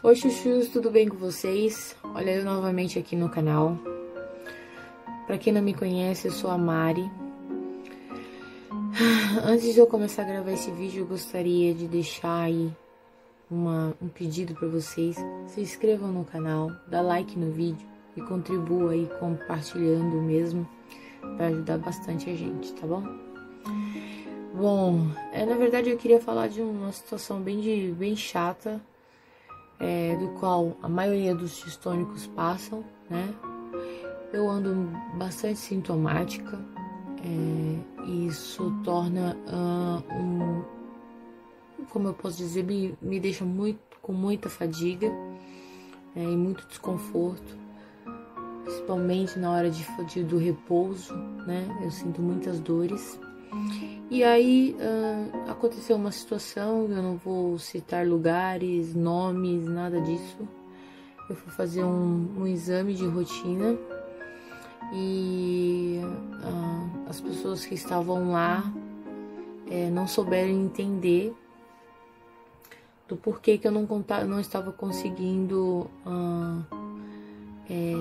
Oi chuchus, tudo bem com vocês? Olha eu novamente aqui no canal. Para quem não me conhece, eu sou a Mari. Antes de eu começar a gravar esse vídeo, eu gostaria de deixar aí uma, um pedido para vocês. Se inscrevam no canal, dá like no vídeo e contribua aí compartilhando mesmo para ajudar bastante a gente, tá bom? Bom, é, na verdade eu queria falar de uma situação bem, de, bem chata é, do qual a maioria dos distônicos passam, né? Eu ando bastante sintomática, é, isso torna uh, um, como eu posso dizer, me, me deixa muito com muita fadiga é, e muito desconforto, principalmente na hora de, de do repouso, né? Eu sinto muitas dores. E aí uh, aconteceu uma situação, eu não vou citar lugares, nomes, nada disso. Eu fui fazer um, um exame de rotina e uh, as pessoas que estavam lá é, não souberam entender do porquê que eu não, contava, não estava conseguindo uh, é,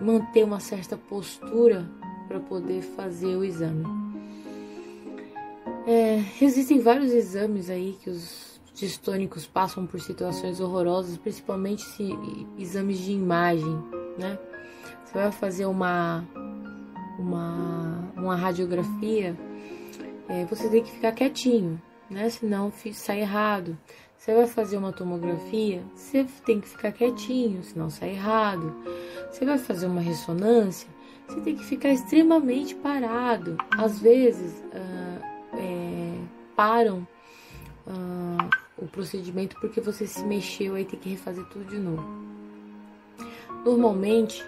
manter uma certa postura para poder fazer o exame. É, existem vários exames aí que os distônicos passam por situações horrorosas, principalmente se, exames de imagem, né? Você vai fazer uma uma, uma radiografia, é, você tem que ficar quietinho, né? Senão sai errado. Você vai fazer uma tomografia, você tem que ficar quietinho, senão sai errado. Você vai fazer uma ressonância, você tem que ficar extremamente parado. Às vezes uh, é, param uh, o procedimento porque você se mexeu e tem que refazer tudo de novo. Normalmente,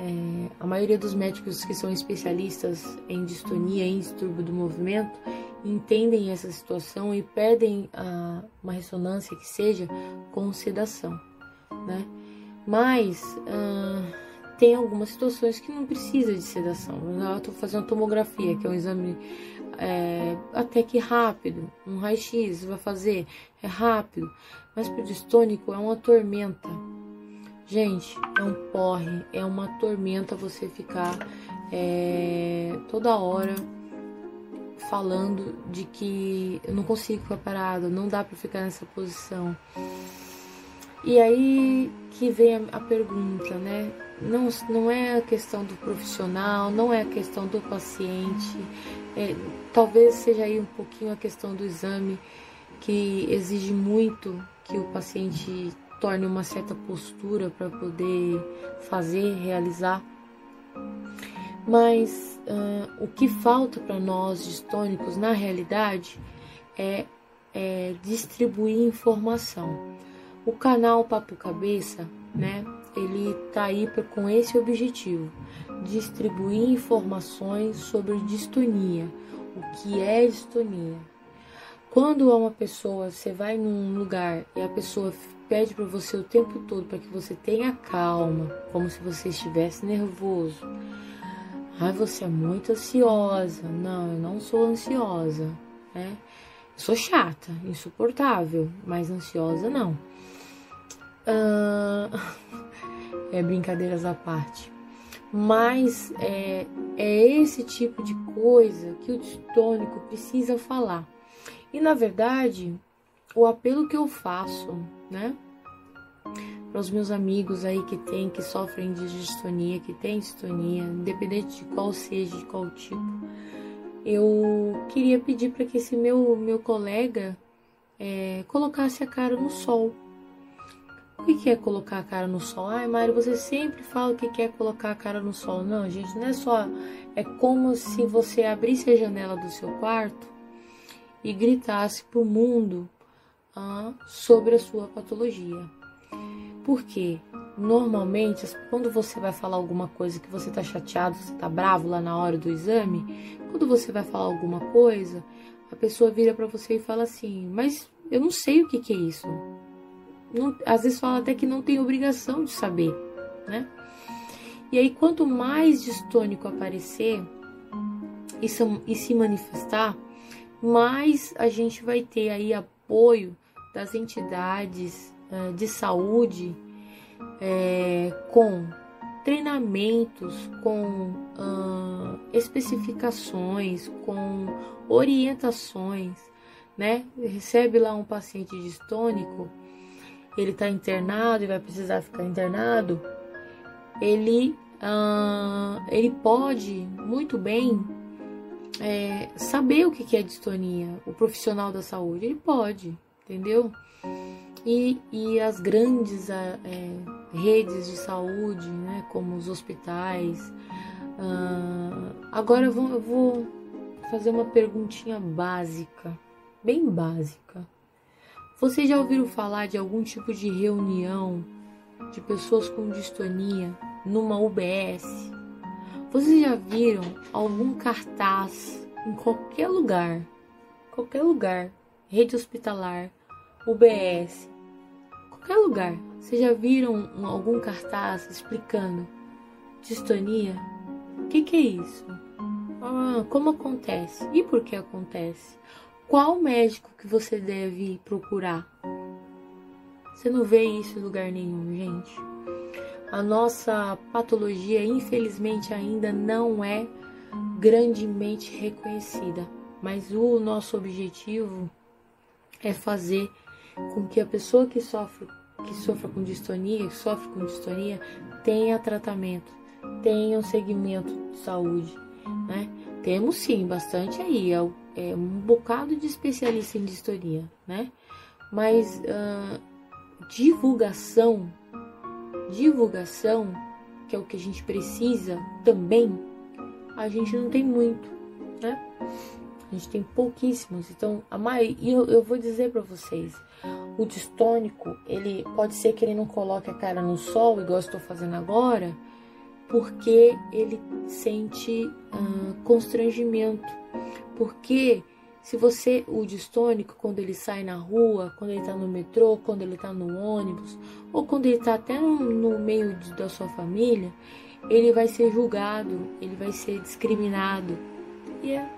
é, a maioria dos médicos que são especialistas em distonia e distúrbio do movimento entendem essa situação e pedem uh, uma ressonância que seja com sedação, né? Mas uh, tem algumas situações que não precisa de sedação. Eu estou fazendo tomografia, que é um exame é, até que rápido. Um raio-x vai fazer, é rápido. Mas para o distônico é uma tormenta. Gente, é um porre, é uma tormenta você ficar é, toda hora falando de que eu não consigo ficar parado, não dá para ficar nessa posição. E aí que vem a pergunta, né? Não, não é a questão do profissional, não é a questão do paciente, é, talvez seja aí um pouquinho a questão do exame que exige muito que o paciente torne uma certa postura para poder fazer, realizar. Mas uh, o que falta para nós distônicos, na realidade, é, é distribuir informação. O canal Papo Cabeça, né, ele tá aí com esse objetivo, distribuir informações sobre distonia, o que é distonia. Quando uma pessoa, você vai num lugar e a pessoa pede para você o tempo todo para que você tenha calma, como se você estivesse nervoso. Ai, você é muito ansiosa. Não, eu não sou ansiosa, né? Sou chata, insuportável, mas ansiosa não. Uh, é brincadeiras à parte. Mas é, é esse tipo de coisa que o distônico precisa falar. E na verdade, o apelo que eu faço, né? Para os meus amigos aí que tem, que sofrem de distonia, que tem distonia, independente de qual seja, de qual tipo, eu queria pedir para que esse meu, meu colega é, colocasse a cara no sol o que é colocar a cara no sol? Ai, Mário, você sempre fala que quer colocar a cara no sol. Não, gente, não é só. É como se você abrisse a janela do seu quarto e gritasse para o mundo ah, sobre a sua patologia. Porque normalmente, quando você vai falar alguma coisa que você está chateado, você está bravo lá na hora do exame, quando você vai falar alguma coisa, a pessoa vira para você e fala assim: Mas eu não sei o que, que é isso não, às vezes fala até que não tem obrigação de saber, né? E aí, quanto mais distônico aparecer e, e se manifestar, mais a gente vai ter aí apoio das entidades uh, de saúde é, com treinamentos, com uh, especificações, com orientações, né? Recebe lá um paciente distônico, ele está internado e vai precisar ficar internado, ele, ele pode muito bem é, saber o que é distonia, o profissional da saúde, ele pode, entendeu? E, e as grandes é, redes de saúde, né, como os hospitais. Agora eu vou, eu vou fazer uma perguntinha básica, bem básica. Vocês já ouviram falar de algum tipo de reunião de pessoas com distonia numa UBS? Vocês já viram algum cartaz em qualquer lugar, qualquer lugar, rede hospitalar, UBS, qualquer lugar, vocês já viram algum cartaz explicando distonia? O que, que é isso? Ah, como acontece? E por que acontece? Qual médico que você deve procurar? Você não vê isso em lugar nenhum, gente. A nossa patologia, infelizmente, ainda não é grandemente reconhecida, mas o nosso objetivo é fazer com que a pessoa que sofre que sofra com distonia, que sofre com distonia, tenha tratamento, tenha um segmento de saúde, né? Temos sim bastante aí, é, é um bocado de especialista em distonia, né? Mas uh, divulgação, divulgação, que é o que a gente precisa também, a gente não tem muito, né? A gente tem pouquíssimos. Então, a maioria, eu, eu vou dizer para vocês, o distônico, ele pode ser que ele não coloque a cara no sol, igual eu estou fazendo agora, porque ele sente uh, constrangimento. Porque se você, o distônico, quando ele sai na rua, quando ele está no metrô, quando ele está no ônibus, ou quando ele está até no, no meio de, da sua família, ele vai ser julgado, ele vai ser discriminado. E é,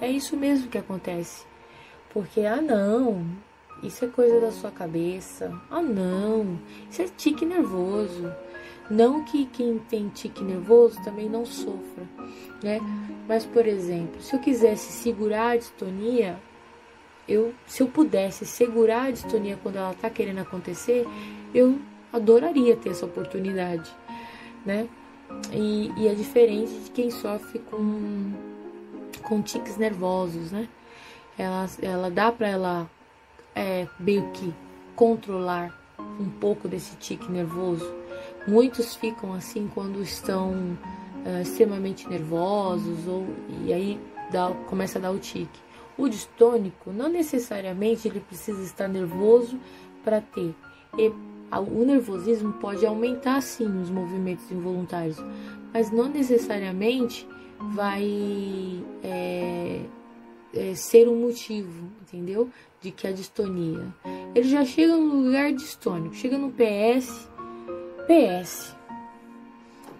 é isso mesmo que acontece. Porque, ah, não, isso é coisa da sua cabeça. Ah, não, isso é tique nervoso. Não que quem tem tique nervoso também não sofra, né? Mas, por exemplo, se eu quisesse segurar a distonia, eu, se eu pudesse segurar a distonia quando ela tá querendo acontecer, eu adoraria ter essa oportunidade, né? E, e é diferente de quem sofre com, com tiques nervosos, né? Ela, ela dá para ela é, meio que controlar um pouco desse tique nervoso. Muitos ficam assim quando estão é, extremamente nervosos ou e aí dá, começa a dar o tique. O distônico não necessariamente ele precisa estar nervoso para ter. E, o nervosismo pode aumentar sim os movimentos involuntários, mas não necessariamente vai é, é, ser um motivo, entendeu? De que a distonia. Ele já chega no lugar distônico, chega no PS, PS,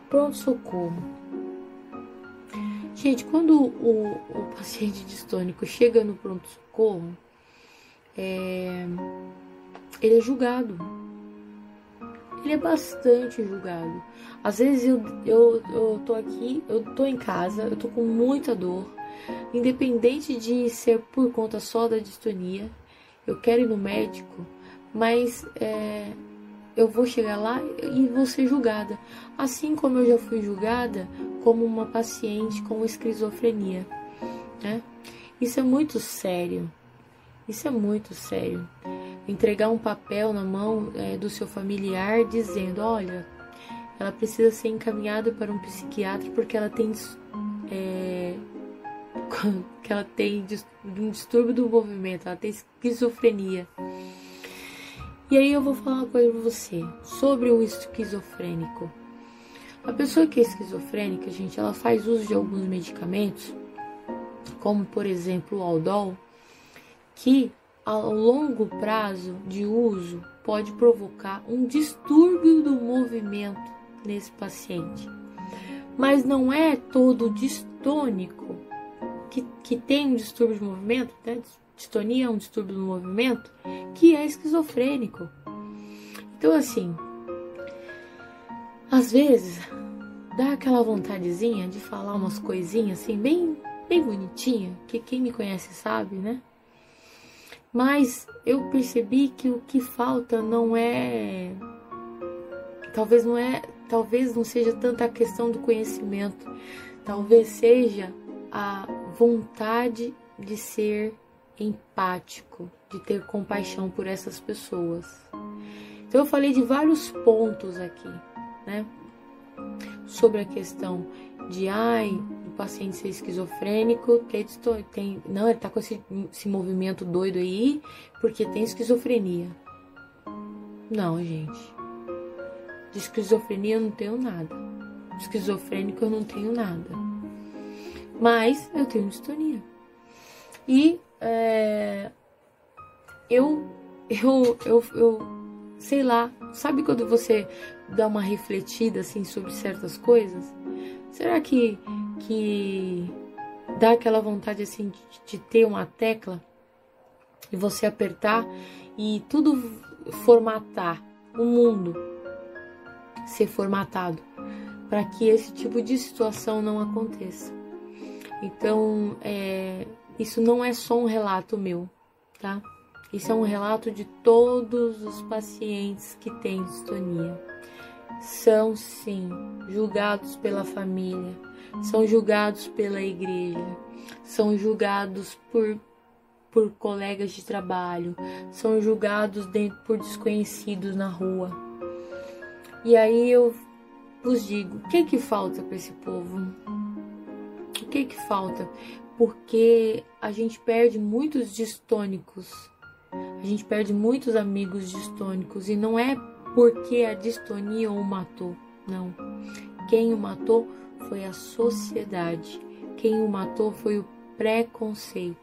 pronto socorro. Gente, quando o, o paciente distônico chega no pronto socorro, é, ele é julgado. Ele é bastante julgado. Às vezes eu, eu, eu tô aqui, eu tô em casa, eu tô com muita dor independente de ser por conta só da distonia, eu quero ir no médico, mas é, eu vou chegar lá e vou ser julgada, assim como eu já fui julgada como uma paciente com esquizofrenia, né? Isso é muito sério. Isso é muito sério. Entregar um papel na mão é, do seu familiar dizendo, olha, ela precisa ser encaminhada para um psiquiatra porque ela tem é, que ela tem um distúrbio do movimento, ela tem esquizofrenia. E aí eu vou falar uma coisa pra você sobre o esquizofrênico. A pessoa que é esquizofrênica, gente, ela faz uso de alguns medicamentos, como por exemplo o Aldol, que ao longo prazo de uso pode provocar um distúrbio do movimento nesse paciente. Mas não é todo distônico que, que tem um distúrbio de movimento, né? Distonia é um distúrbio do movimento, que é esquizofrênico. Então, assim, às vezes dá aquela vontadezinha de falar umas coisinhas assim, bem, bem bonitinha, que quem me conhece sabe, né? Mas eu percebi que o que falta não é. Talvez não é. Talvez não seja tanta a questão do conhecimento. Talvez seja a vontade de ser empático, de ter compaixão por essas pessoas. Então eu falei de vários pontos aqui, né? Sobre a questão de ai, o paciente ser esquizofrênico, tem, tem não, ele tá com esse, esse movimento doido aí porque tem esquizofrenia. Não, gente. De esquizofrenia eu não tenho nada. Esquizofrênico eu não tenho nada. Mas eu tenho distonia. E é, eu, eu, eu, eu, sei lá, sabe quando você dá uma refletida assim sobre certas coisas? Será que, que dá aquela vontade assim de, de ter uma tecla e você apertar e tudo formatar, o mundo ser formatado para que esse tipo de situação não aconteça? Então, é, isso não é só um relato meu, tá? Isso é um relato de todos os pacientes que têm distonia. São sim julgados pela família, são julgados pela igreja, são julgados por por colegas de trabalho, são julgados dentro, por desconhecidos na rua. E aí eu vos digo, o que que falta para esse povo? O que que falta? Porque a gente perde muitos distônicos. A gente perde muitos amigos distônicos e não é porque a distonia o matou, não. Quem o matou foi a sociedade. Quem o matou foi o preconceito.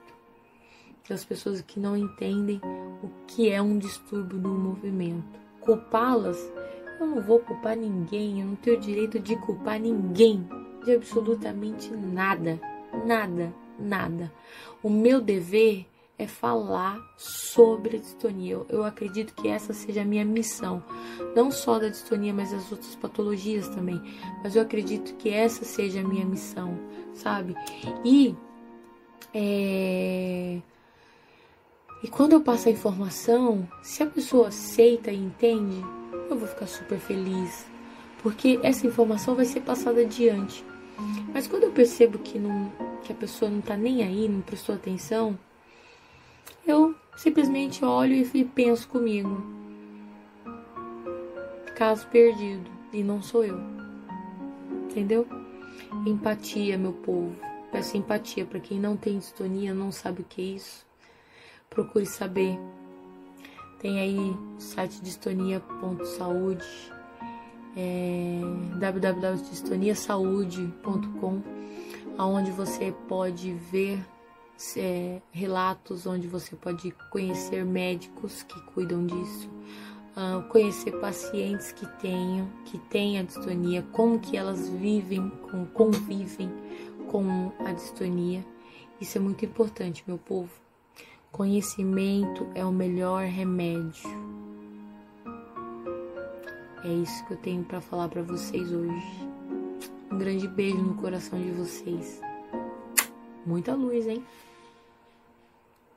Das pessoas que não entendem o que é um distúrbio do movimento. Culpá-las, eu não vou culpar ninguém, eu não tenho direito de culpar ninguém de absolutamente nada, nada nada. O meu dever é falar sobre a distonia. Eu, acredito que essa seja a minha missão, não só da distonia, mas das outras patologias também. Mas eu acredito que essa seja a minha missão, sabe? E é... e quando eu passo a informação, se a pessoa aceita e entende, eu vou ficar super feliz, porque essa informação vai ser passada adiante. Mas quando eu percebo que não que a pessoa não tá nem aí, não prestou atenção, eu simplesmente olho e penso comigo. Caso perdido, e não sou eu. Entendeu? Empatia, meu povo. Peço empatia para quem não tem distonia, não sabe o que é isso. Procure saber. Tem aí o site distonia.saúde, é, www.distoniasaude.com onde você pode ver é, relatos, onde você pode conhecer médicos que cuidam disso, uh, conhecer pacientes que tenham, que têm a distonia, como que elas vivem, com, convivem com a distonia. Isso é muito importante, meu povo. Conhecimento é o melhor remédio. É isso que eu tenho para falar para vocês hoje. Um grande beijo no coração de vocês. Muita luz, hein?